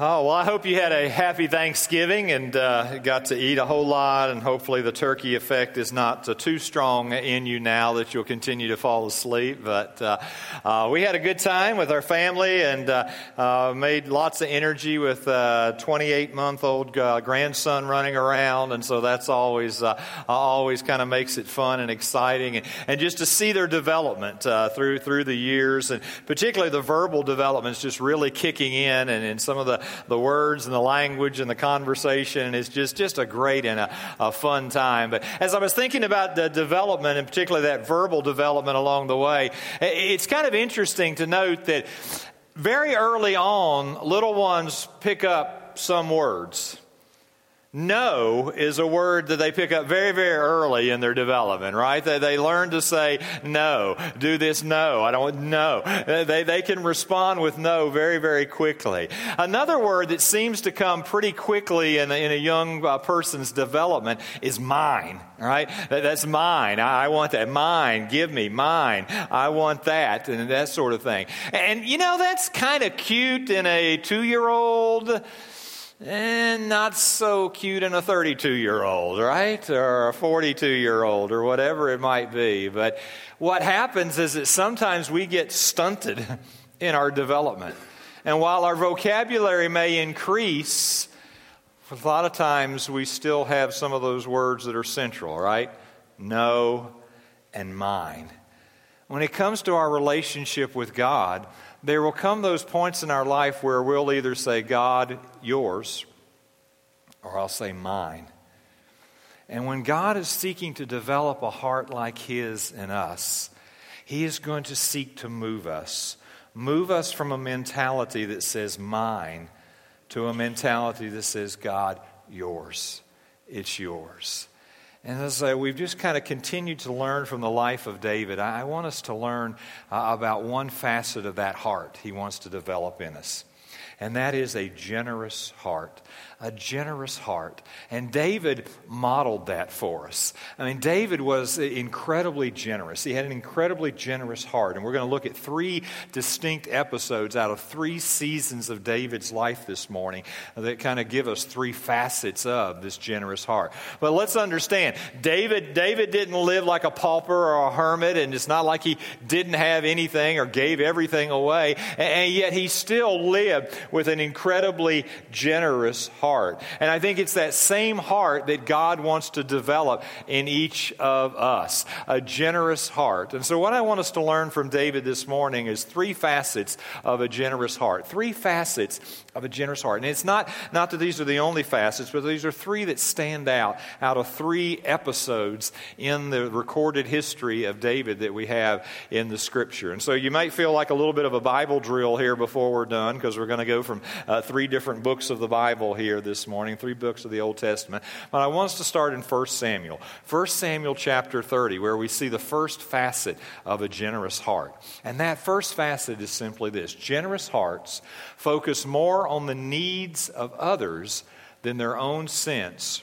Oh, well, I hope you had a happy Thanksgiving and uh, got to eat a whole lot, and hopefully the turkey effect is not uh, too strong in you now that you'll continue to fall asleep. But uh, uh we had a good time with our family and uh, uh, made lots of energy with a 28 month old grandson running around, and so that's always, always kind of makes it fun and exciting. And, and just to see their development through, through the years, and particularly the verbal developments just really kicking in, and, and some of the the words and the language and the conversation. And it's just, just a great and a, a fun time. But as I was thinking about the development, and particularly that verbal development along the way, it's kind of interesting to note that very early on, little ones pick up some words. No is a word that they pick up very, very early in their development, right? They, they learn to say no, do this, no, I don't know. They, they can respond with no very, very quickly. Another word that seems to come pretty quickly in, in a young uh, person's development is mine, right? That, that's mine. I, I want that. Mine. Give me. Mine. I want that. And that sort of thing. And, you know, that's kind of cute in a two year old and not so cute in a 32 year old, right? Or a 42 year old, or whatever it might be. But what happens is that sometimes we get stunted in our development. And while our vocabulary may increase, a lot of times we still have some of those words that are central, right? No and mine. When it comes to our relationship with God, there will come those points in our life where we'll either say, God, yours, or I'll say, mine. And when God is seeking to develop a heart like His in us, He is going to seek to move us. Move us from a mentality that says mine to a mentality that says, God, yours. It's yours. And as uh, we've just kind of continued to learn from the life of David, I, I want us to learn uh, about one facet of that heart he wants to develop in us. And that is a generous heart a generous heart. And David modeled that for us. I mean, David was incredibly generous. He had an incredibly generous heart. And we're going to look at three distinct episodes out of three seasons of David's life this morning that kind of give us three facets of this generous heart. But let's understand, David, David didn't live like a pauper or a hermit, and it's not like he didn't have anything or gave everything away. And yet he still lived with an incredibly generous heart heart. And I think it's that same heart that God wants to develop in each of us a generous heart. And so, what I want us to learn from David this morning is three facets of a generous heart. Three facets of a generous heart. And it's not, not that these are the only facets, but these are three that stand out out of three episodes in the recorded history of David that we have in the scripture. And so, you might feel like a little bit of a Bible drill here before we're done because we're going to go from uh, three different books of the Bible here this morning, three books of the Old Testament. But I want us to start in 1 Samuel. 1 Samuel chapter 30, where we see the first facet of a generous heart. And that first facet is simply this generous hearts focus more on the needs of others than their own sense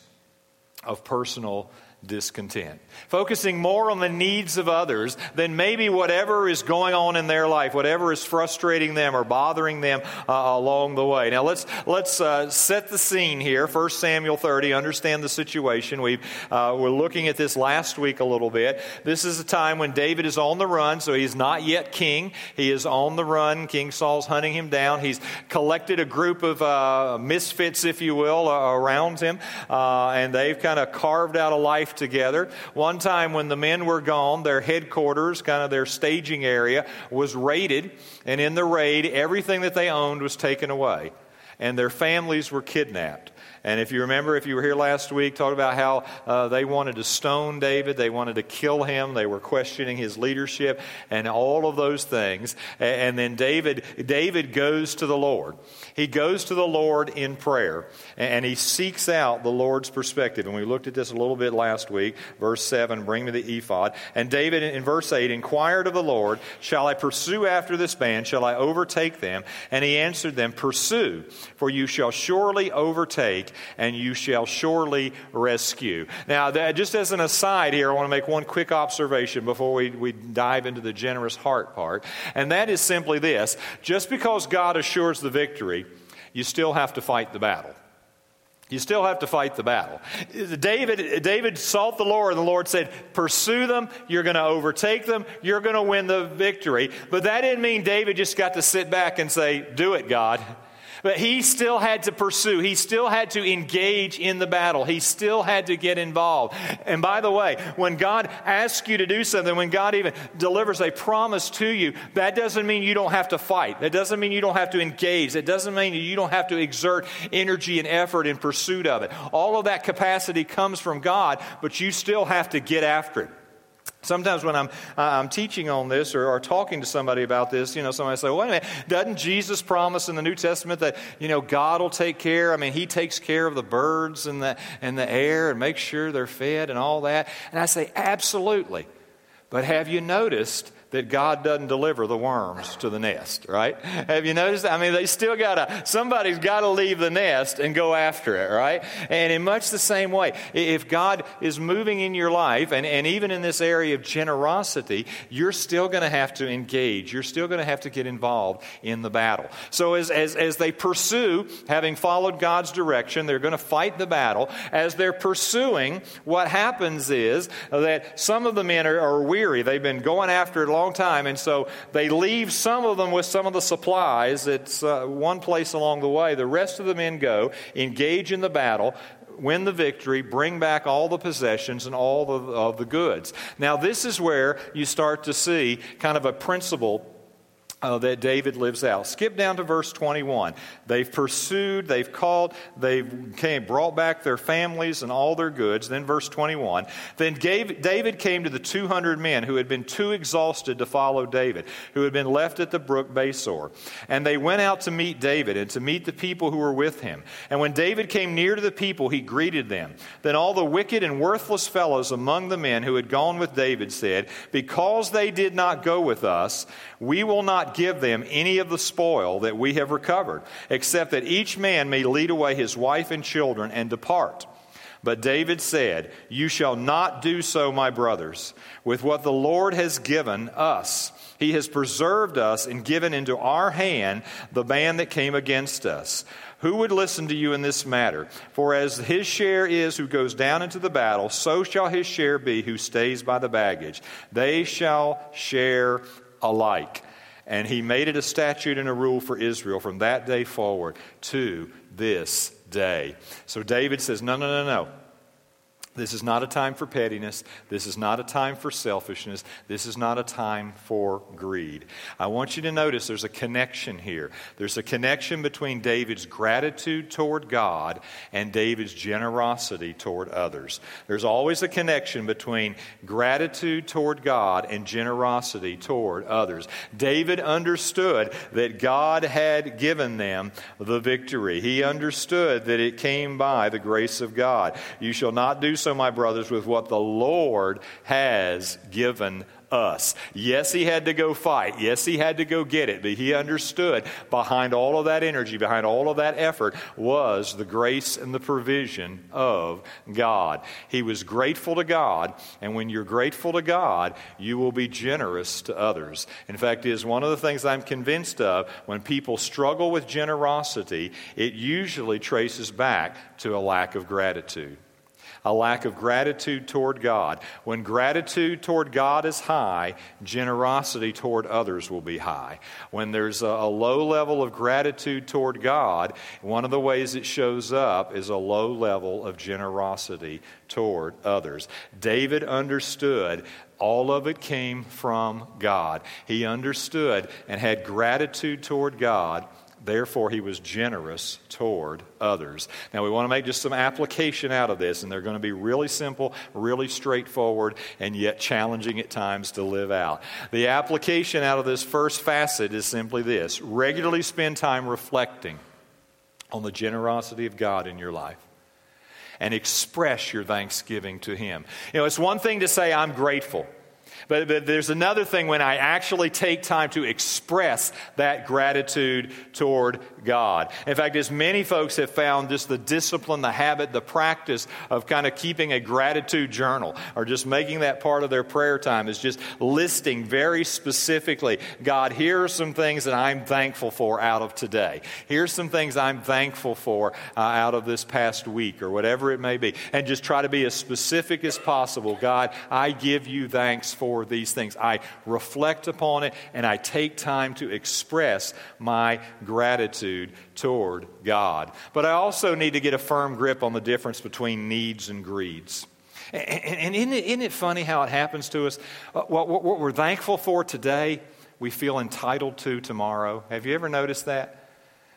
of personal discontent. Focusing more on the needs of others than maybe whatever is going on in their life, whatever is frustrating them or bothering them uh, along the way. Now let's let's uh, set the scene here. 1 Samuel 30. Understand the situation. We uh, we're looking at this last week a little bit. This is a time when David is on the run, so he's not yet king. He is on the run. King Saul's hunting him down. He's collected a group of uh, misfits, if you will, around him, uh, and they've kind of carved out a life together. One time when the men were gone, their headquarters, kind of their staging area, was raided. And in the raid, everything that they owned was taken away. And their families were kidnapped. And if you remember, if you were here last week, talked about how uh, they wanted to stone David, they wanted to kill him, they were questioning his leadership, and all of those things. And then David, David goes to the Lord. He goes to the Lord in prayer, and he seeks out the Lord's perspective. And we looked at this a little bit last week. Verse 7, bring me the ephod. And David, in verse 8, inquired of the Lord, Shall I pursue after this band? Shall I overtake them? And he answered them, Pursue, for you shall surely overtake and you shall surely rescue. Now, that, just as an aside here, I want to make one quick observation before we, we dive into the generous heart part, and that is simply this just because God assures the victory, you still have to fight the battle. You still have to fight the battle. David, David sought the Lord, and the Lord said, Pursue them, you're going to overtake them, you're going to win the victory. But that didn't mean David just got to sit back and say, Do it, God. But he still had to pursue. He still had to engage in the battle. He still had to get involved. And by the way, when God asks you to do something, when God even delivers a promise to you, that doesn't mean you don't have to fight. That doesn't mean you don't have to engage. That doesn't mean you don't have to exert energy and effort in pursuit of it. All of that capacity comes from God, but you still have to get after it. Sometimes when I'm, uh, I'm teaching on this or, or, talking to somebody about this, you know, somebody say, wait a minute, doesn't Jesus promise in the New Testament that, you know, God will take care? I mean, He takes care of the birds and the, and the air and makes sure they're fed and all that. And I say, absolutely. But have you noticed that God doesn't deliver the worms to the nest, right? Have you noticed? I mean, they still got to, somebody's got to leave the nest and go after it, right? And in much the same way, if God is moving in your life, and, and even in this area of generosity, you're still going to have to engage. You're still going to have to get involved in the battle. So as, as, as they pursue, having followed God's direction, they're going to fight the battle. As they're pursuing, what happens is that some of the men are, are weary. They've been going after it long long time. And so they leave some of them with some of the supplies. It's uh, one place along the way. The rest of the men go, engage in the battle, win the victory, bring back all the possessions and all of the goods. Now, this is where you start to see kind of a principle uh, that David lives out. Skip down to verse 21. They've pursued, they've called, they've came, brought back their families and all their goods. Then verse 21. Then David came to the 200 men who had been too exhausted to follow David, who had been left at the brook Besor. And they went out to meet David and to meet the people who were with him. And when David came near to the people, he greeted them. Then all the wicked and worthless fellows among the men who had gone with David said, Because they did not go with us, we will not give them any of the spoil that we have recovered, except that each man may lead away his wife and children and depart. But David said, You shall not do so, my brothers, with what the Lord has given us. He has preserved us and given into our hand the band that came against us. Who would listen to you in this matter? For as his share is who goes down into the battle, so shall his share be who stays by the baggage. They shall share alike. And he made it a statute and a rule for Israel from that day forward to this day. So David says, No, no, no, no. This is not a time for pettiness. This is not a time for selfishness. This is not a time for greed. I want you to notice there's a connection here. There's a connection between David's gratitude toward God and David's generosity toward others. There's always a connection between gratitude toward God and generosity toward others. David understood that God had given them the victory. He understood that it came by the grace of God. You shall not do so, my brothers, with what the Lord has given us. Yes, he had to go fight. Yes, he had to go get it. But he understood behind all of that energy, behind all of that effort, was the grace and the provision of God. He was grateful to God. And when you're grateful to God, you will be generous to others. In fact, is one of the things I'm convinced of when people struggle with generosity, it usually traces back to a lack of gratitude a lack of gratitude toward God. When gratitude toward God is high, generosity toward others will be high. When there's a, a low level of gratitude toward God, one of the ways it shows up is a low level of generosity toward others. David understood all of it came from God. He understood and had gratitude toward God Therefore, he was generous toward others. Now, we want to make just some application out of this, and they're going to be really simple, really straightforward, and yet challenging at times to live out. The application out of this first facet is simply this regularly spend time reflecting on the generosity of God in your life and express your thanksgiving to Him. You know, it's one thing to say, I'm grateful. But, but, there's another thing when I actually take time to express that gratitude toward God. In fact, as many folks have found, just the discipline, the habit, the practice of kind of keeping a gratitude journal or just making that part of their prayer time is just listing very specifically God, here are some things that I'm thankful for out of today. Here's some things I'm thankful for uh, out of this past week or whatever it may be. And just try to be as specific as possible. God, I give you thanks for for these things. I reflect upon it and I take time to express my gratitude toward God. But I also need to get a firm grip on the difference between needs and greeds. And isn't it, funny how it happens to us? Uh, what, what we're thankful for today, we feel entitled to tomorrow. Have you ever noticed that?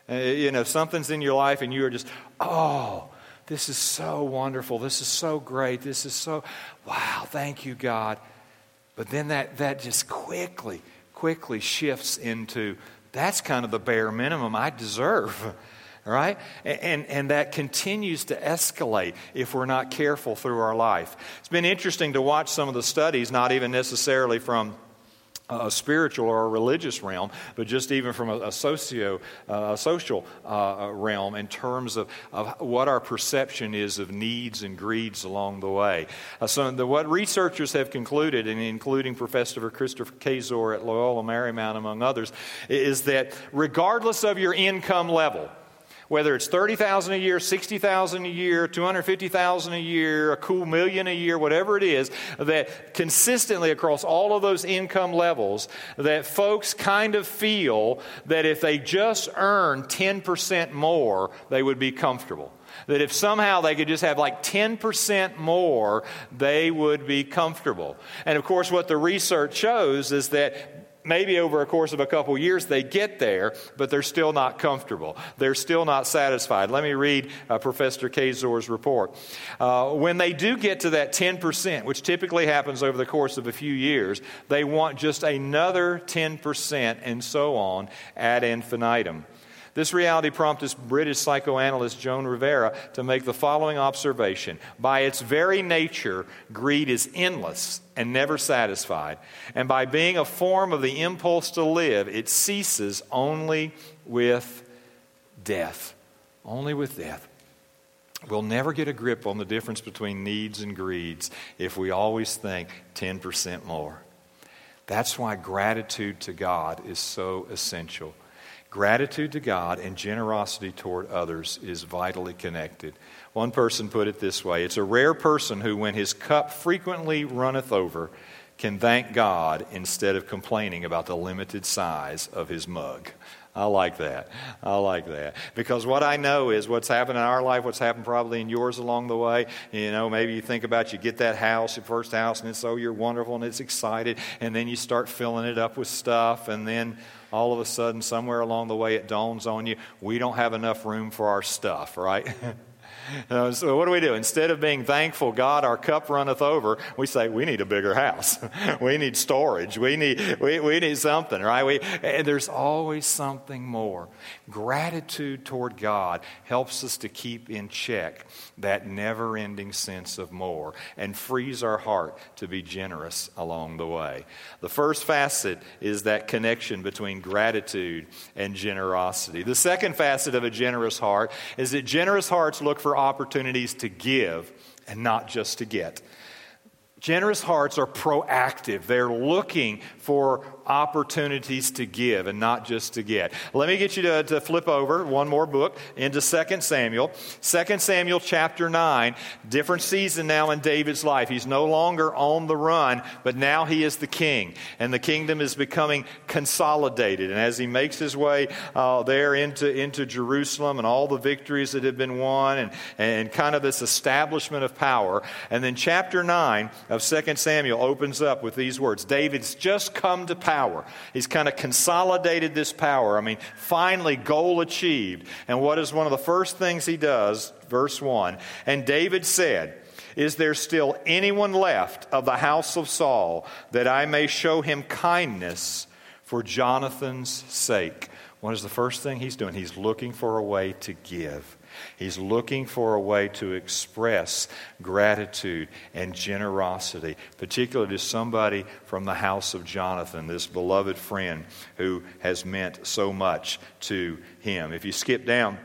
Uh, you know, something's in your life and you are just, oh, this is so wonderful. This is so great. This is so, wow, thank you, God. But then that, that just quickly, quickly shifts into that's kind of the bare minimum I deserve. Right? And, and that continues to escalate if we're not careful through our life. It's been interesting to watch some of the studies, not even necessarily from a spiritual or a religious realm, but just even from a, a socio, uh, a social uh, realm in terms of, of what our perception is of needs and greeds along the way. Uh, so, the, what researchers have concluded, and including Professor Christopher Kaczor at Loyola Marymount, among others, is that regardless of your income level, whether it's 30,000 a year, 60,000 a year, 250,000 a year, a cool million a year, whatever it is, that consistently across all of those income levels, that folks kind of feel that if they just earn 10% more, they would be comfortable that if somehow they could just have like 10% more, they would be comfortable. And of course, what the research shows is that maybe over a course of a couple years they get there, but they're still not comfortable. They're still not satisfied. Let me read uh, Professor Kaczor's report. Uh, when they do get to that 10%, which typically happens over the course of a few years, they want just another 10% and so on ad infinitum. This reality prompted British psychoanalyst Joan Riviere to make the following observation By its very nature, greed is endless and never satisfied. And by being a form of the impulse to live, it ceases only with death. Only with death. We'll never get a grip on the difference between needs and greeds if we always think 10% more. That's why gratitude to God is so essential. Gratitude to God and generosity toward others is vitally connected. One person put it this way It's a rare person who, when his cup frequently runneth over, can thank God instead of complaining about the limited size of his mug. I like that. I like that. Because what I know is what's happened in our life, what's happened probably in yours along the way. You know, maybe you think about you get that house, your first house, and it's oh, you're wonderful and it's excited, and then you start filling it up with stuff, and then all of a sudden, somewhere along the way, it dawns on you we don't have enough room for our stuff, right? Uh, so what do we do? Instead of being thankful, God, our cup runneth over, we say, we need a bigger house. we need storage. We need, we, we need something, right? We, and there's always something more. Gratitude toward God helps us to keep in check that never ending sense of more and frees our heart to be generous along the way. The first facet is that connection between gratitude and generosity. The second facet of a generous heart is that generous hearts look for opportunities to give and not just to get. Generous hearts are proactive. They're looking for opportunities to give and not just to get. Let me get you to, to flip over one more book into 2 Samuel. 2 Samuel chapter 9, different season now in David's life. He's no longer on the run, but now he is the king. And the kingdom is becoming consolidated. And as he makes his way uh, there into, into Jerusalem and all the victories that have been won and, and kind of this establishment of power. And then chapter 9 of 2 Samuel opens up with these words David's just come to power. He's kind of consolidated this power. I mean, finally, goal achieved. And what is one of the first things he does? Verse 1 And David said, is there still anyone left of the house of Saul that I may show him kindness for Jonathan's sake? What is the first thing he's doing? He's looking for a way to give. He's looking for a way to express gratitude and generosity, particularly to somebody from the house of Jonathan, this beloved friend who has meant so much to him. If you skip down,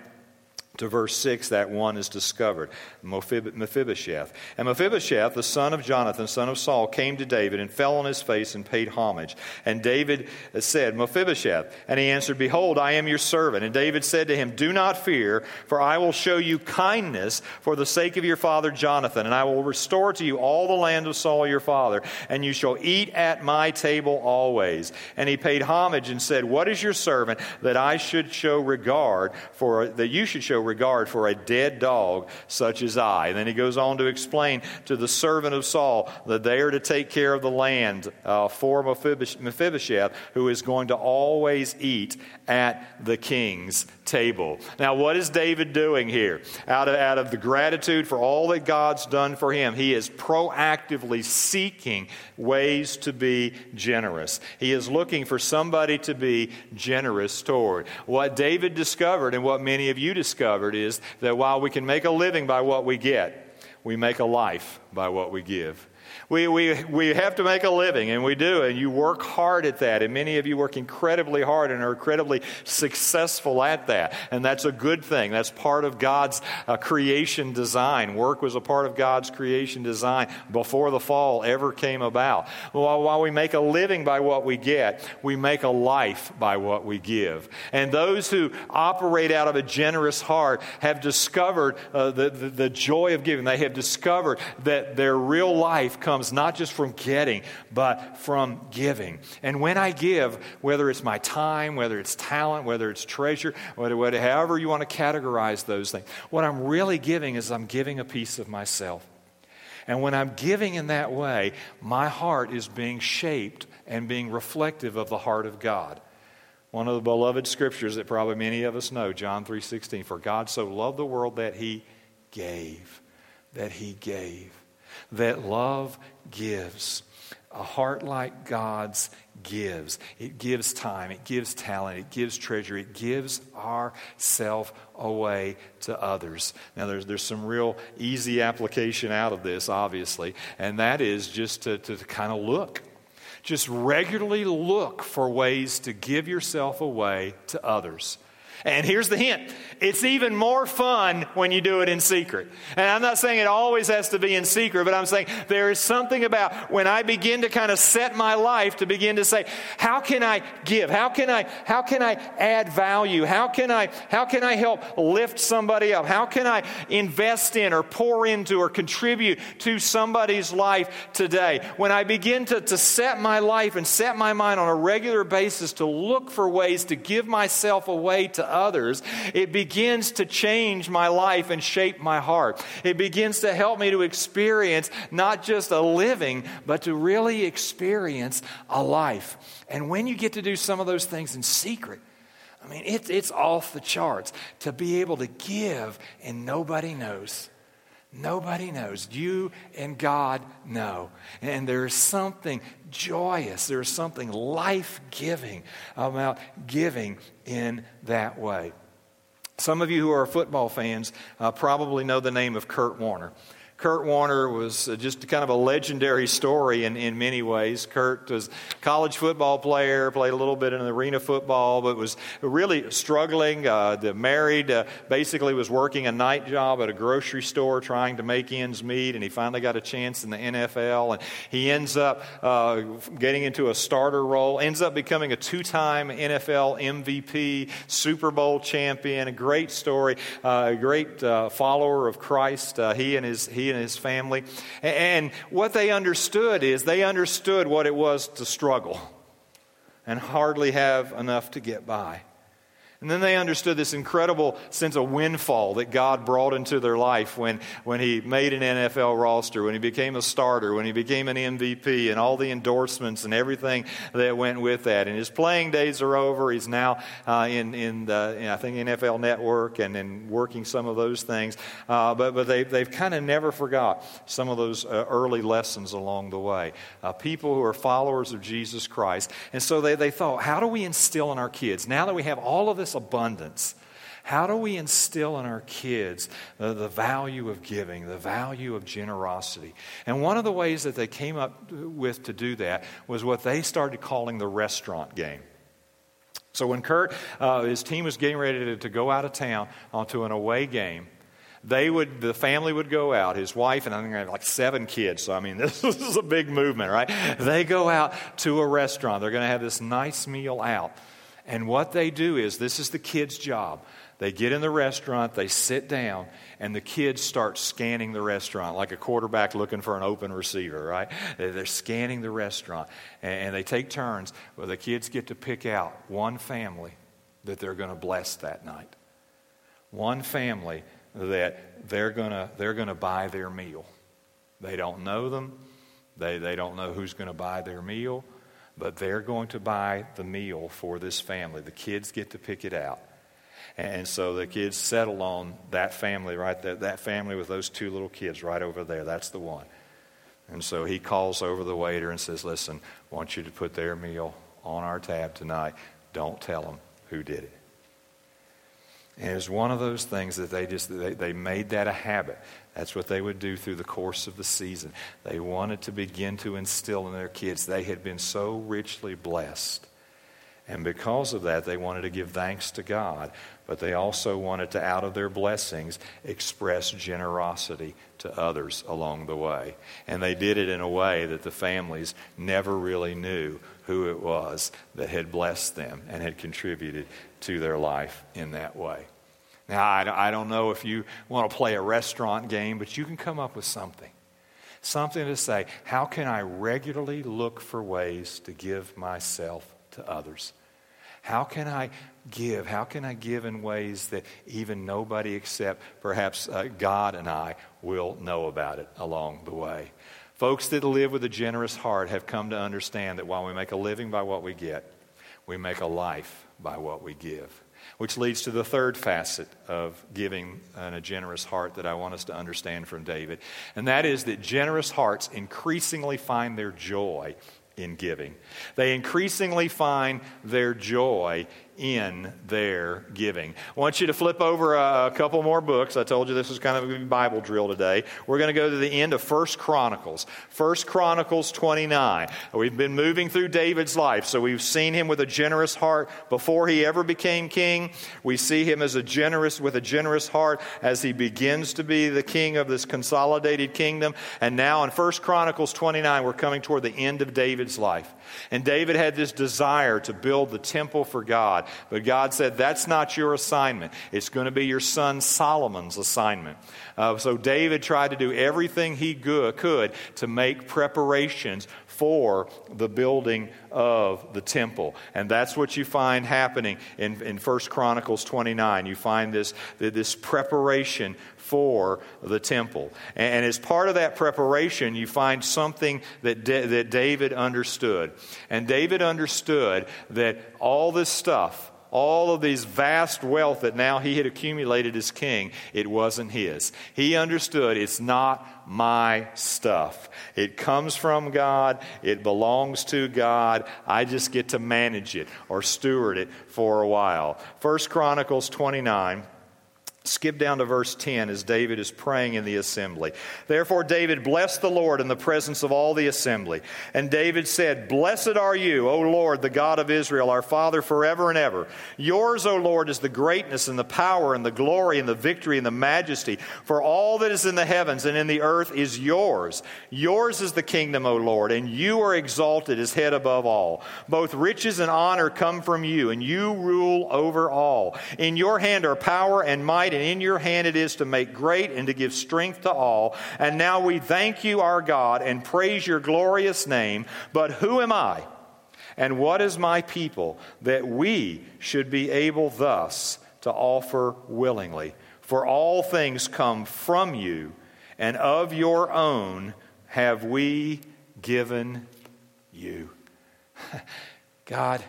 to verse 6, that one is discovered Mephibosheth. And Mephibosheth, the son of Jonathan, son of Saul, came to David and fell on his face and paid homage. And David said, Mephibosheth. And he answered, Behold, I am your servant. And David said to him, Do not fear, for I will show you kindness for the sake of your father Jonathan, and I will restore to you all the land of Saul your father, and you shall eat at my table always. And he paid homage and said, What is your servant that I should show regard for, that you should show regard for a dead dog such as I. And then he goes on to explain to the servant of Saul that they are to take care of the land uh, for Mephibosheth, who is going to always eat at the king's table. Now, what is David doing here? Out of, out of the gratitude for all that God's done for him, he is proactively seeking ways to be generous. He is looking for somebody to be generous toward. What David discovered and what many of you discovered is that while we can make a living by what we get, we make a life by what we give. We, we, we have to make a living, and we do, and you work hard at that. And many of you work incredibly hard and are incredibly successful at that. And that's a good thing. That's part of God's uh, creation design. Work was a part of God's creation design before the fall ever came about. While, while we make a living by what we get, we make a life by what we give. And those who operate out of a generous heart have discovered uh, the, the, the joy of giving. They have discovered that their real life comes comes not just from getting, but from giving. And when I give, whether it's my time, whether it's talent, whether it's treasure, whatever, however you want to categorize those things, what I'm really giving is I'm giving a piece of myself. And when I'm giving in that way, my heart is being shaped and being reflective of the heart of God. One of the beloved scriptures that probably many of us know, John 3:16, for God so loved the world that he gave, that he gave that love gives. A heart like God's gives. It gives time, it gives talent, it gives treasure, it gives ourself away to others. Now, there's, there's some real easy application out of this, obviously, and that is just to, to, to kind of look. Just regularly look for ways to give yourself away to others. And here's the hint it's even more fun when you do it in secret. And I'm not saying it always has to be in secret, but I'm saying there is something about when I begin to kind of set my life to begin to say, how can I give? How can I, how can I add value? How can I, how can I help lift somebody up? How can I invest in or pour into or contribute to somebody's life today? When I begin to, to set my life and set my mind on a regular basis to look for ways to give myself away to others, it begins to change my life and shape my heart. It begins to help me to experience not just a living, but to really experience a life. And when you get to do some of those things in secret, I mean, it, it's off the charts to be able to give and nobody knows. Nobody knows. You and God know. And there's something joyous, there's something life giving about giving in that way. Some of you who are football fans uh, probably know the name of Kurt Warner. Kurt Warner was uh, just kind of a legendary story in, in many ways. Kurt was a college football player, played a little bit in arena football, but was really struggling. Uh, the married, uh, basically was working a night job at a grocery store trying to make ends meet, and he finally got a chance in the NFL. And he ends up uh, getting into a starter role, ends up becoming a two time NFL MVP, Super Bowl champion. A great story, uh, a great uh, follower of Christ. he and his he and his family. And what they understood is they understood what it was to struggle and hardly have enough to get by. And then they understood this incredible sense of windfall that God brought into their life when, when He made an NFL roster, when He became a starter, when He became an MVP, and all the endorsements and everything that went with that. And his playing days are over. He's now uh, in, in, the, in, I think, NFL Network and in working some of those things. Uh, but but they, they've kind of never forgot some of those uh, early lessons along the way. Uh, people who are followers of Jesus Christ. And so they, they thought, how do we instill in our kids, now that we have all of this abundance. How do we instill in our kids the, the, value of giving, the value of generosity? And one of the ways that they came up with to do that was what they started calling the restaurant game. So when Kurt, uh, his team was getting ready to, to go out of town onto an away game, they would the family would go out his wife and i think i have like seven kids so i mean this is a big movement right they go out to a restaurant they're going to have this nice meal out and what they do is this is the kids' job. They get in the restaurant, they sit down, and the kids start scanning the restaurant like a quarterback looking for an open receiver, right? They're scanning the restaurant, and they take turns where the kids get to pick out one family that they're going to bless that night. One family that they're going to, they're going to buy their meal. They don't know them, they, they don't know who's going to buy their meal but they're going to buy the meal for this family. The kids get to pick it out. And so the kids settle on that family right there, that family with those two little kids right over there. That's the one. And so he calls over the waiter and says, Listen, I want you to put their meal on our tab tonight. Don't tell them who did it. And it was one of those things that they just they, they made that a habit. That's what they would do through the course of the season. They wanted to begin to instill in their kids. They had been so richly blessed. And because of that, they wanted to give thanks to God, but they also wanted to, out of their blessings, express generosity to others along the way. And they did it in a way that the families never really knew who it was that had blessed them and had contributed to their life in that way. Now, I, don't know if you want to play a restaurant game, but you can come up with something. Something to say, how can I regularly look for ways to give myself to others? How can I give? How can I give in ways that even nobody except perhaps uh, God and I will know about it along the way? Folks that live with a generous heart have come to understand that while we make a living by what we get, we make a life by what we give. Which leads to the third facet of giving and a generous heart that I want us to understand from David. And that is that generous hearts increasingly find their joy in giving. They increasingly find their joy in their giving. I want you to flip over a, couple more books. I told you this was kind of a Bible drill today. We're going to go to the end of First Chronicles. First Chronicles 29. We've been moving through David's life, so we've seen him with a generous heart before he ever became king. We see him as a generous with a generous heart as he begins to be the king of this consolidated kingdom. And now in First Chronicles 29, we're coming toward the end of David's life. And David had this desire to build the temple for God. But God said, That's not your assignment. It's going to be your son Solomon's assignment. Uh, so David tried to do everything he could to make preparations for the building of the temple. And that's what you find happening in, in 1 Chronicles 29. You find this, this preparation for the temple. And as part of that preparation, you find something that, that David understood. And David understood that all this stuff, all of these vast wealth that now he had accumulated as king, it wasn't his. He understood it's not my stuff. It comes from God, it belongs to God. I just get to manage it or steward it for a while. First Chronicles 29 Skip down to verse 10 as David is praying in the assembly. Therefore, David blessed the Lord in the presence of all the assembly. And David said, Blessed are you, O Lord, the God of Israel, our Father, forever and ever. Yours, O Lord, is the greatness and the power and the glory and the victory and the majesty. For all that is in the heavens and in the earth is yours. Yours is the kingdom, O Lord, and you are exalted as head above all. Both riches and honor come from you, and you rule over all. In your hand are power and might and in your hand it is to make great and to give strength to all. And now we thank you, our God, and praise your glorious name. But who am I? And what is my people that we should be able thus to offer willingly? For all things come from you, and of your own have we given you. God,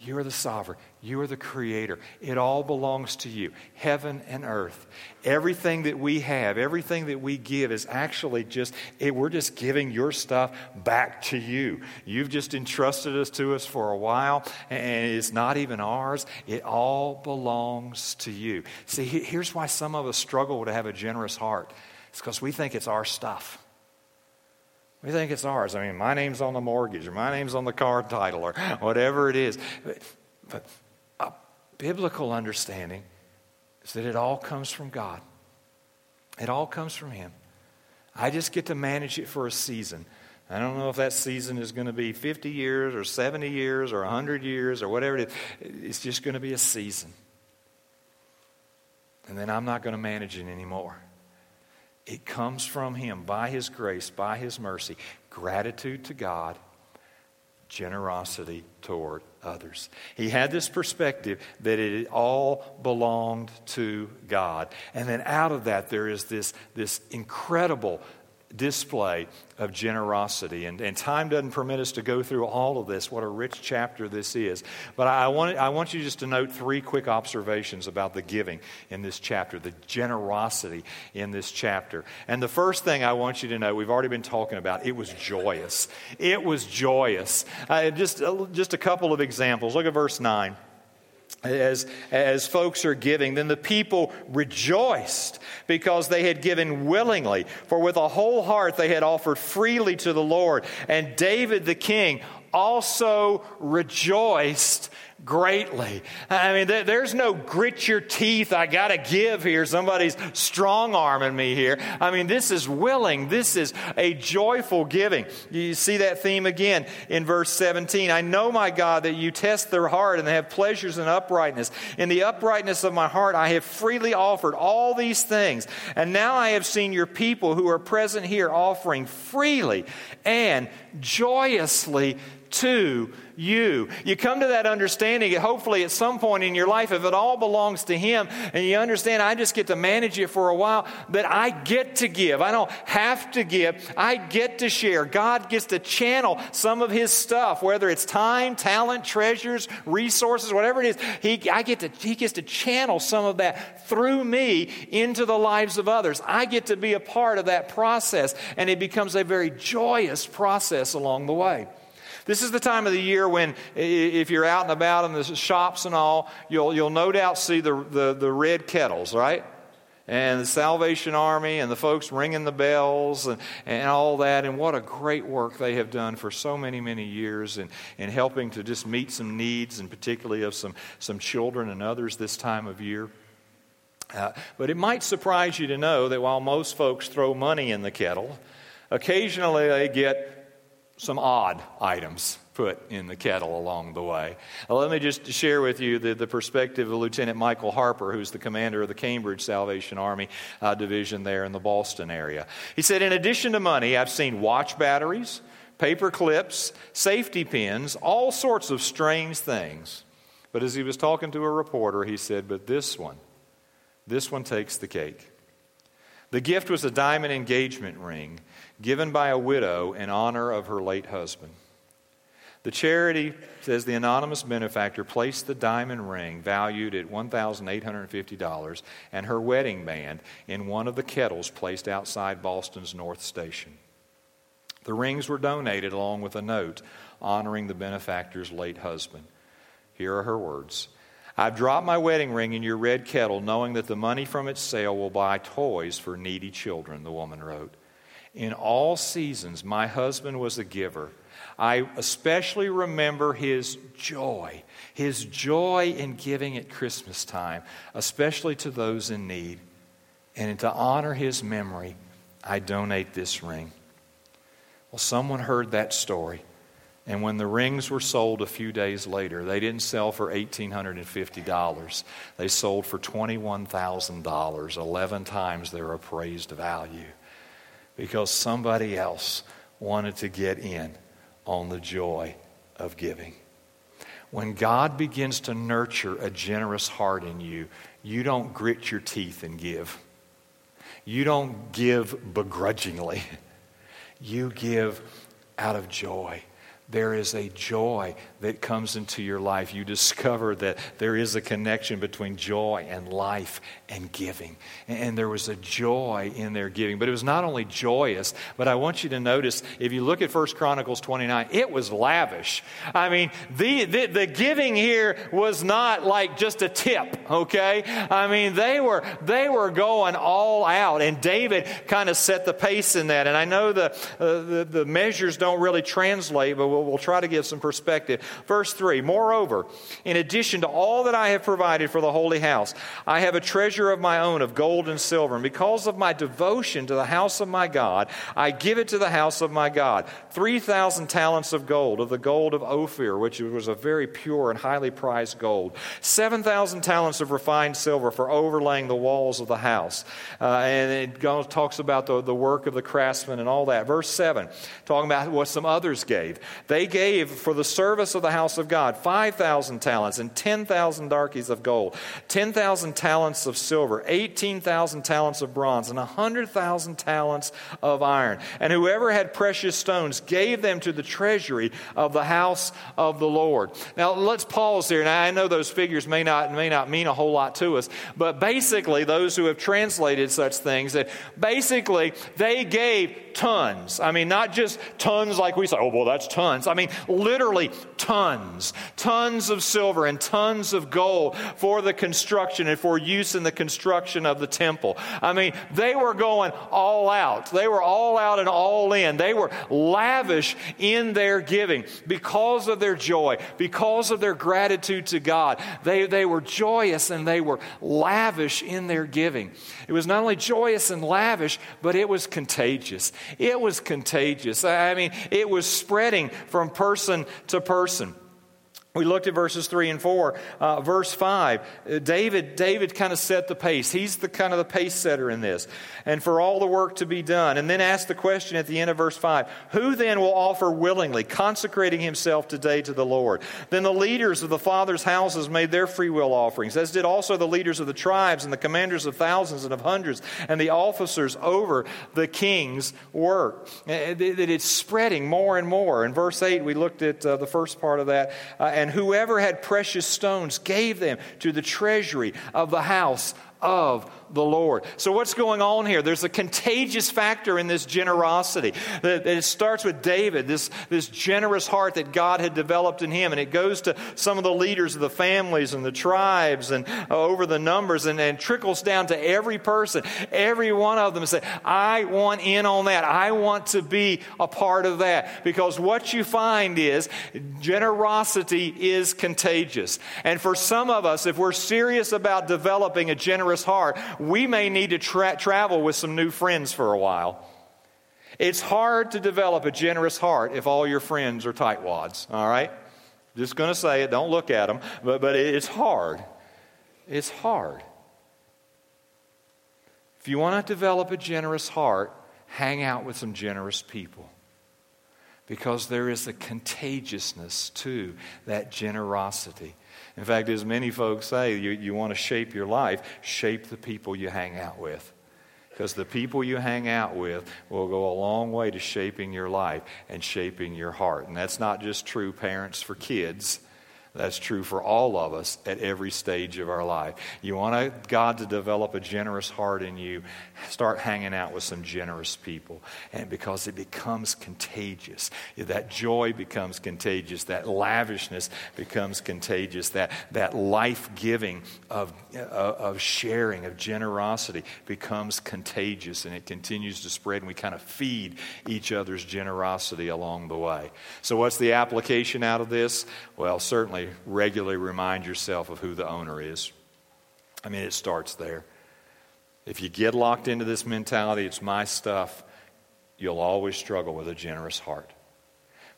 you are the sovereign. You are the creator. It all belongs to you, heaven and earth. Everything that we have, everything that we give is actually just, it, we're just giving your stuff back to you. You've just entrusted us to us for a while, and it's not even ours. It all belongs to you. See, here's why some of us struggle to have a generous heart it's because we think it's our stuff. We think it's ours. I mean, my name's on the mortgage, or my name's on the car title, or whatever it is. But, but biblical understanding is that it all comes from God. It all comes from Him. I just get to manage it for a season. I don't know if that season is going to be 50 years or 70 years or 100 years or whatever it is. It's just going to be a season. And then I'm not going to manage it anymore. It comes from Him by His grace, by His mercy. Gratitude to God, generosity toward others. He had this perspective that it all belonged to God. And then out of that, there is this, this incredible display of generosity. And, and time doesn't permit us to go through all of this, what a rich chapter this is. But I want, I want you just to note three quick observations about the giving in this chapter, the generosity in this chapter. And the first thing I want you to know, we've already been talking about, it was joyous. It was joyous. Uh, just, uh, just a couple of examples. Look at verse 9 as, as folks are giving, then the people rejoiced because they had given willingly. For with a whole heart they had offered freely to the Lord. And David the king also rejoiced greatly. I mean, there's no grit your teeth, I got to give here. Somebody's strong arming me here. I mean, this is willing. This is a joyful giving. You see that theme again in verse 17. I know, my God, that you test their heart and they have pleasures in uprightness. In the uprightness of my heart, I have freely offered all these things. And now I have seen your people who are present here offering freely and joyously to you. You come to that understanding, hopefully, at some point in your life, if it all belongs to Him and you understand, I just get to manage it for a while, that I get to give. I don't have to give. I get to share. God gets to channel some of His stuff, whether it's time, talent, treasures, resources, whatever it is. He, I get to, he gets to channel some of that through me into the lives of others. I get to be a part of that process, and it becomes a very joyous process along the way. This is the time of the year when, if you're out and about in the shops and all, you'll, you'll no doubt see the, the, the red kettles, right? and the Salvation Army and the folks ringing the bells and, and all that. And what a great work they have done for so many, many years in, in helping to just meet some needs, and particularly of some, some children and others this time of year. Uh, but it might surprise you to know that while most folks throw money in the kettle, occasionally they get some odd items put in the kettle along the way. Now, let me just share with you the, the perspective of Lieutenant Michael Harper, who's the commander of the Cambridge Salvation Army uh, Division there in the Boston area. He said, In addition to money, I've seen watch batteries, paper clips, safety pins, all sorts of strange things. But as he was talking to a reporter, he said, But this one, this one takes the cake. The gift was a diamond engagement ring given by a widow in honor of her late husband. The charity, says the anonymous benefactor, placed the diamond ring valued at $1,850 and her wedding band in one of the kettles placed outside Boston's North Station. The rings were donated along with a note honoring the benefactor's late husband. Here are her words I've dropped my wedding ring in your red kettle, knowing that the money from its sale will buy toys for needy children, the woman wrote. In all seasons, my husband was a giver. I especially remember his joy, his joy in giving at Christmas time, especially to those in need. And to honor his memory, I donate this ring. Well, someone heard that story. And when the rings were sold a few days later, they didn't sell for $1,850. They sold for $21,000, 11 times their appraised value because somebody else wanted to get in on the joy of giving. When God begins to nurture a generous heart in you, you don't grit your teeth and give. You don't give begrudgingly. You give out of joy there is a joy that comes into your life. You discover that there is a connection between joy and life and giving. And there was a joy in their giving. But it was not only joyous, but I want you to notice if you look at 1 Chronicles 29, it was lavish. I mean, the, the, the giving here was not like just a tip, okay? I mean, they were, they were going all out. And David kind of set the pace in that. And I know the, uh, the, the measures don't really translate, but we'll we'll, try to give some perspective. Verse 3 Moreover, in addition to all that I have provided for the holy house, I have a treasure of my own of gold and silver. And because of my devotion to the house of my God, I give it to the house of my God 3,000 talents of gold, of the gold of Ophir, which was a very pure and highly prized gold, 7,000 talents of refined silver for overlaying the walls of the house. Uh, and it goes, talks about the, the work of the craftsmen and all that. Verse 7, talking about what some others gave. They gave for the service of the house of God 5,000 talents and 10,000 darics of gold, 10,000 talents of silver, 18,000 talents of bronze, and 100,000 talents of iron. And whoever had precious stones gave them to the treasury of the house of the Lord. Now, let's pause here. Now, I know those figures may not, may not mean a whole lot to us, but basically, those who have translated such things, that basically they gave tons. I mean, not just tons like we say, oh, well, that's tons. I mean, literally tons. Tons of silver and tons of gold for the construction and for use in the construction of the temple. I mean, they were going all out. They were all out and all in. They were lavish in their giving because of their joy, because of their gratitude to God. They, they were joyous and they were lavish in their giving. It was not only joyous and lavish, but it was contagious. It was contagious. I mean, it was spreading from person to person. We looked at verses 3 and 4. Uh, verse 5, uh, David, David kind of set the pace. He's the kind of the pace setter in this. And for all the work to be done. And then ask the question at the end of verse 5 Who then will offer willingly, consecrating himself today to the Lord? Then the leaders of the fathers' houses made their free will offerings, as did also the leaders of the tribes and the commanders of thousands and of hundreds and the officers over the king's work. That it's spreading more and more. In verse 8, we looked at uh, the first part of that. Uh, and whoever had precious stones gave them to the treasury of the house of the Lord. So, what's going on here? There's a contagious factor in this generosity. It starts with David, this, this generous heart that God had developed in him, and it goes to some of the leaders of the families and the tribes and over the numbers and, and trickles down to every person. Every one of them say, I want in on that. I want to be a part of that. Because what you find is generosity is contagious. And for some of us, if we're serious about developing a generous heart, we may need to tra- travel with some new friends for a while. It's hard to develop a generous heart if all your friends are tightwads, all right? Just going to say it, don't look at them, but, but it's hard. It's hard. If you want to develop a generous heart, hang out with some generous people because there is a contagiousness to that generosity. In fact, as many folks say, you, you want to shape your life, shape the people you hang out with. Because the people you hang out with will go a long way to shaping your life and shaping your heart. And that's not just true, parents, for kids. That's true for all of us at every stage of our life. You want God to develop a generous heart in you, start hanging out with some generous people. And because it becomes contagious, that joy becomes contagious, that lavishness becomes contagious, that, that life giving of, uh, of sharing, of generosity becomes contagious and it continues to spread, and we kind of feed each other's generosity along the way. So, what's the application out of this? Well, certainly regularly remind yourself of who the owner is. I mean, it starts there. If you get locked into this mentality, it's my stuff, you'll always struggle with a generous heart.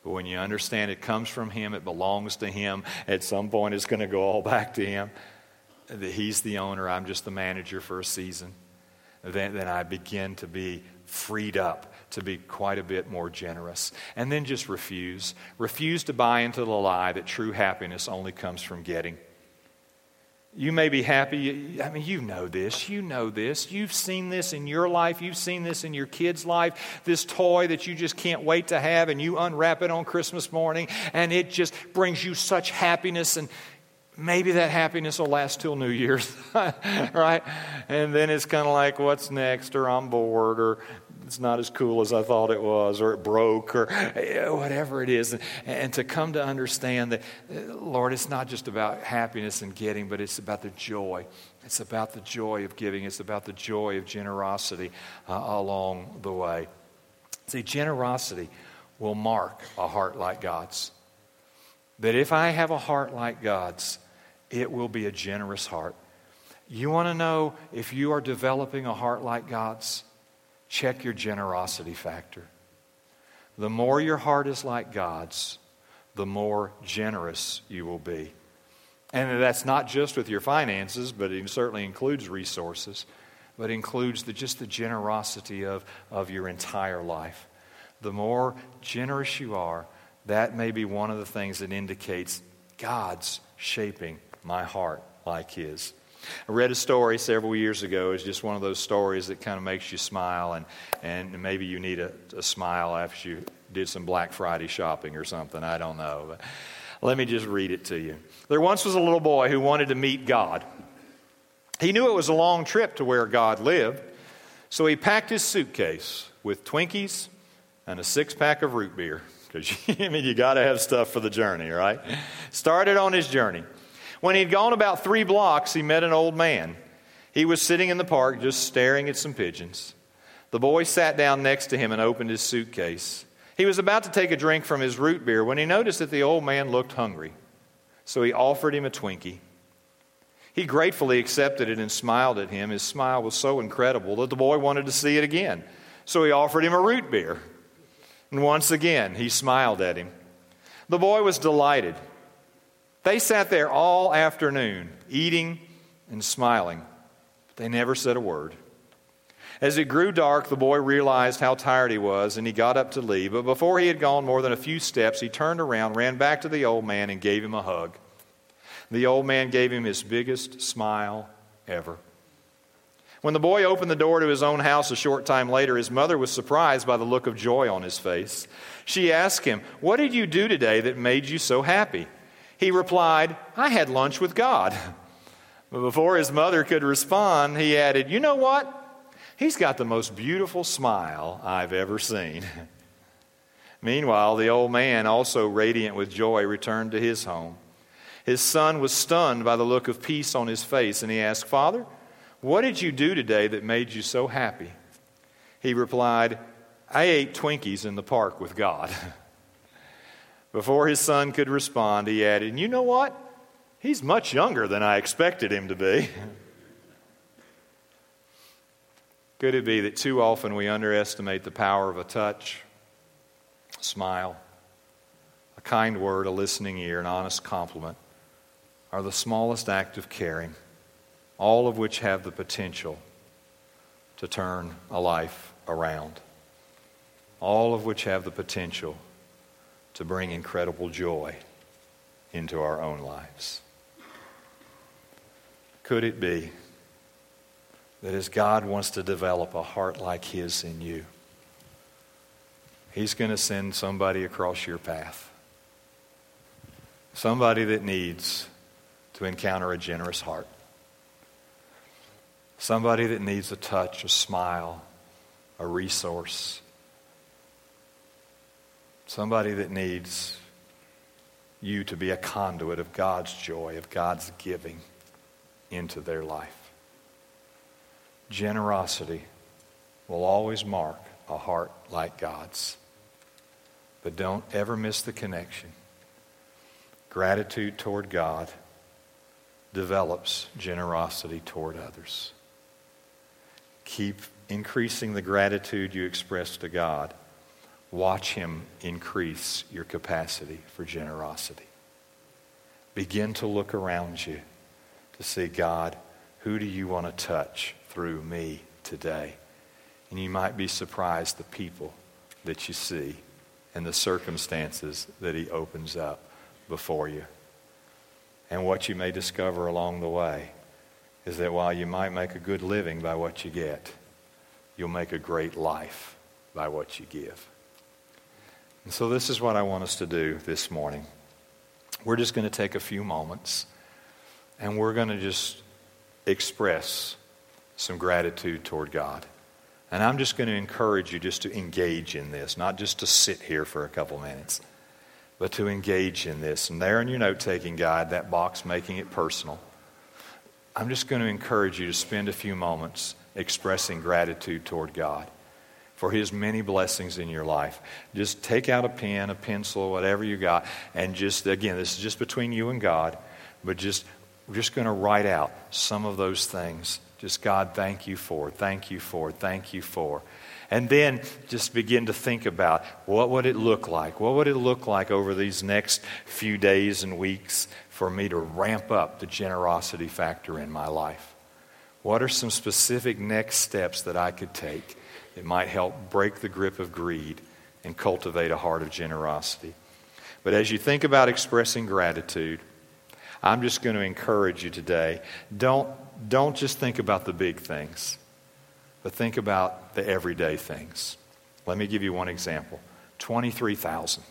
But when you understand it comes from Him, it belongs to Him, at some point it's going to go all back to Him, that He's the owner, I'm just the manager for a season, then, then I begin to be freed up to be quite a bit more generous. And then just refuse. Refuse to buy into the lie that true happiness only comes from getting. You may be happy. I mean, you know this. You know this. You've seen this in your life. You've seen this in your kid's life. This toy that you just can't wait to have, and you unwrap it on Christmas morning, and it just brings you such happiness. And maybe that happiness will last till New Year's, right? And then it's kind of like, what's next? Or I'm bored, or it's not as cool as I thought it was, or it broke, or whatever it is. And, and to come to understand that, Lord, it's not just about happiness and getting, but it's about the joy. It's about the joy of giving, it's about the joy of generosity uh, along the way. See, generosity will mark a heart like God's. That if I have a heart like God's, it will be a generous heart. You want to know if you are developing a heart like God's? Check your generosity factor. The more your heart is like God's, the more generous you will be. And that's not just with your finances, but it certainly includes resources, but includes the, just the generosity of, of your entire life. The more generous you are, that may be one of the things that indicates God's shaping my heart like His. I read a story several years ago. It's just one of those stories that kind of makes you smile, and, and maybe you need a, a smile after you did some Black Friday shopping or something. I don't know. But let me just read it to you. There once was a little boy who wanted to meet God. He knew it was a long trip to where God lived, so he packed his suitcase with Twinkies and a six pack of root beer. Because, I mean, you got to have stuff for the journey, right? Started on his journey. When he'd gone about three blocks, he met an old man. He was sitting in the park just staring at some pigeons. The boy sat down next to him and opened his suitcase. He was about to take a drink from his root beer when he noticed that the old man looked hungry. So he offered him a Twinkie. He gratefully accepted it and smiled at him. His smile was so incredible that the boy wanted to see it again. So he offered him a root beer. And once again, he smiled at him. The boy was delighted. They sat there all afternoon, eating and smiling. But they never said a word. As it grew dark, the boy realized how tired he was, and he got up to leave. But before he had gone more than a few steps, he turned around, ran back to the old man, and gave him a hug. The old man gave him his biggest smile ever. When the boy opened the door to his own house a short time later, his mother was surprised by the look of joy on his face. She asked him, What did you do today that made you so happy? He replied, I had lunch with God. But before his mother could respond, he added, You know what? He's got the most beautiful smile I've ever seen. Meanwhile, the old man, also radiant with joy, returned to his home. His son was stunned by the look of peace on his face, and he asked, Father, what did you do today that made you so happy? He replied, I ate Twinkies in the park with God. Before his son could respond, he added, And you know what? He's much younger than I expected him to be. Could it be that too often we underestimate the power of a touch, a smile, a kind word, a listening ear, an honest compliment, are the smallest act of caring, all of which have the potential to turn a life around, all of which have the potential to bring incredible joy into our own lives. Could it be that as God wants to develop a heart like His in you, He's going to send somebody across your path? Somebody that needs to encounter a generous heart. Somebody that needs a touch, a smile, a resource, Somebody that needs you to be a conduit of God's joy, of God's giving into their life. Generosity will always mark a heart like God's. But don't ever miss the connection. Gratitude toward God develops generosity toward others. Keep increasing the gratitude you express to God Watch Him increase your capacity for generosity. Begin to look around you to see, God, who do you want to touch through me today. And you might be surprised the people that you see and the circumstances that He opens up before you. And what you may discover along the way is that while you might make a good living by what you get, you'll make a great life by what you give. And so, this is what I want us to do this morning. We're just going to take a few moments and we're going to just express some gratitude toward God. And I'm just going to encourage you just to engage in this, not just to sit here for a couple minutes, but to engage in this. And there in your note taking guide, that box making it personal, I'm just going to encourage you to spend a few moments expressing gratitude toward God for his many blessings in your life. Just take out a pen, a pencil, whatever you got, and just, again, this is just between you and God, but just, we're just going to write out some of those things. Just, God, thank you for, thank you for, thank you for. And then just begin to think about what would it look like? What would it look like over these next few days and weeks for me to ramp up the generosity factor in my life? What are some specific next steps that I could take that might help break the grip of greed and cultivate a heart of generosity? But as you think about expressing gratitude, I'm just going to encourage you today don't, don't just think about the big things, but think about the everyday things. Let me give you one example 23,000.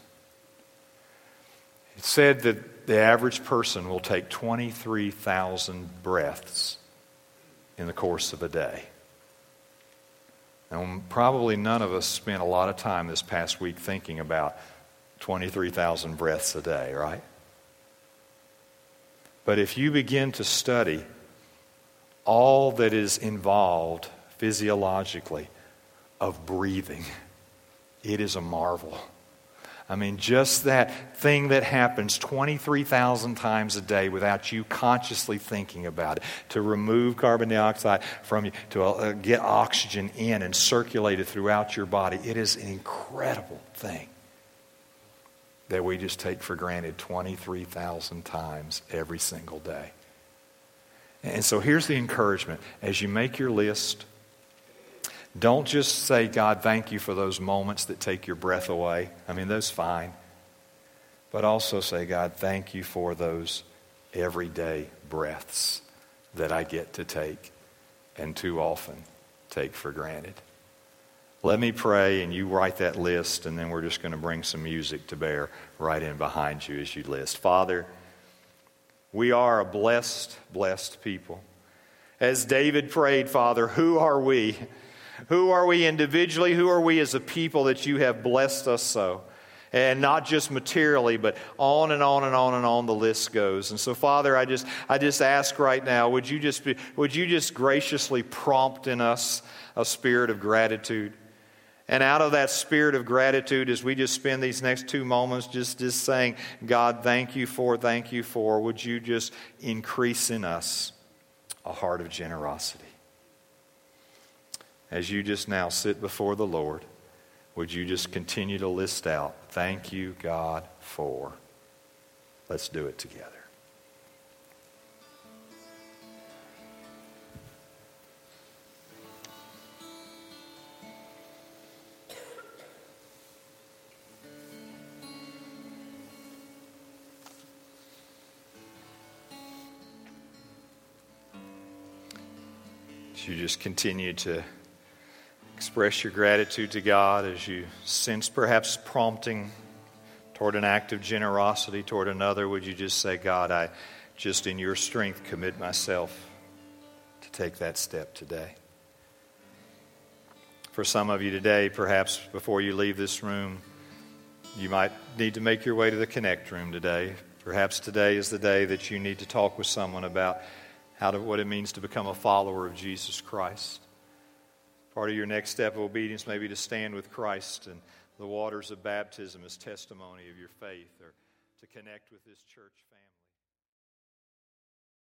It said that the average person will take 23,000 breaths in the course of a day. And probably none of us spent a lot of time this past week thinking about 23,000 breaths a day, right? But if you begin to study all that is involved physiologically of breathing, it is a marvel. I mean, just that thing that happens 23,000 times a day without you consciously thinking about it, to remove carbon dioxide from you, to uh, get oxygen in and circulate it throughout your body, it is an incredible thing that we just take for granted 23,000 times every single day. And so here's the encouragement as you make your list, don't just say, God, thank you for those moments that take your breath away. I mean, those fine. But also say, God, thank you for those everyday breaths that I get to take and too often take for granted. Let me pray, and you write that list, and then we're just going to bring some music to bear right in behind you as you list. Father, we are a blessed, blessed people. As David prayed, Father, who are we? Who are we individually? Who are we as a people that you have blessed us so? and not just materially, but on and on and on and on the list goes. And so, Father, I just I just ask right now, would you just be, would you just graciously prompt in us a spirit of gratitude? And out of that spirit of gratitude, as we just spend these next two moments just, just saying, God, thank you for, thank you for, would you just increase in us a heart of generosity? As you just now sit before the Lord, would you just continue to list out, thank you, God, for? Let's do it together. you just continue to express your gratitude to God as you sense perhaps prompting toward an act of generosity toward another, would you just say, God, I just in your strength commit myself to take that step today? For some of you today, perhaps before you leave this room, you might need to make your way to the Connect room today. Perhaps today is the day that you need to talk with someone about how to, what it means to become a follower of Jesus Christ. Part of your next step of obedience may be to stand with Christ and the waters of baptism as testimony of your faith or to connect with this church.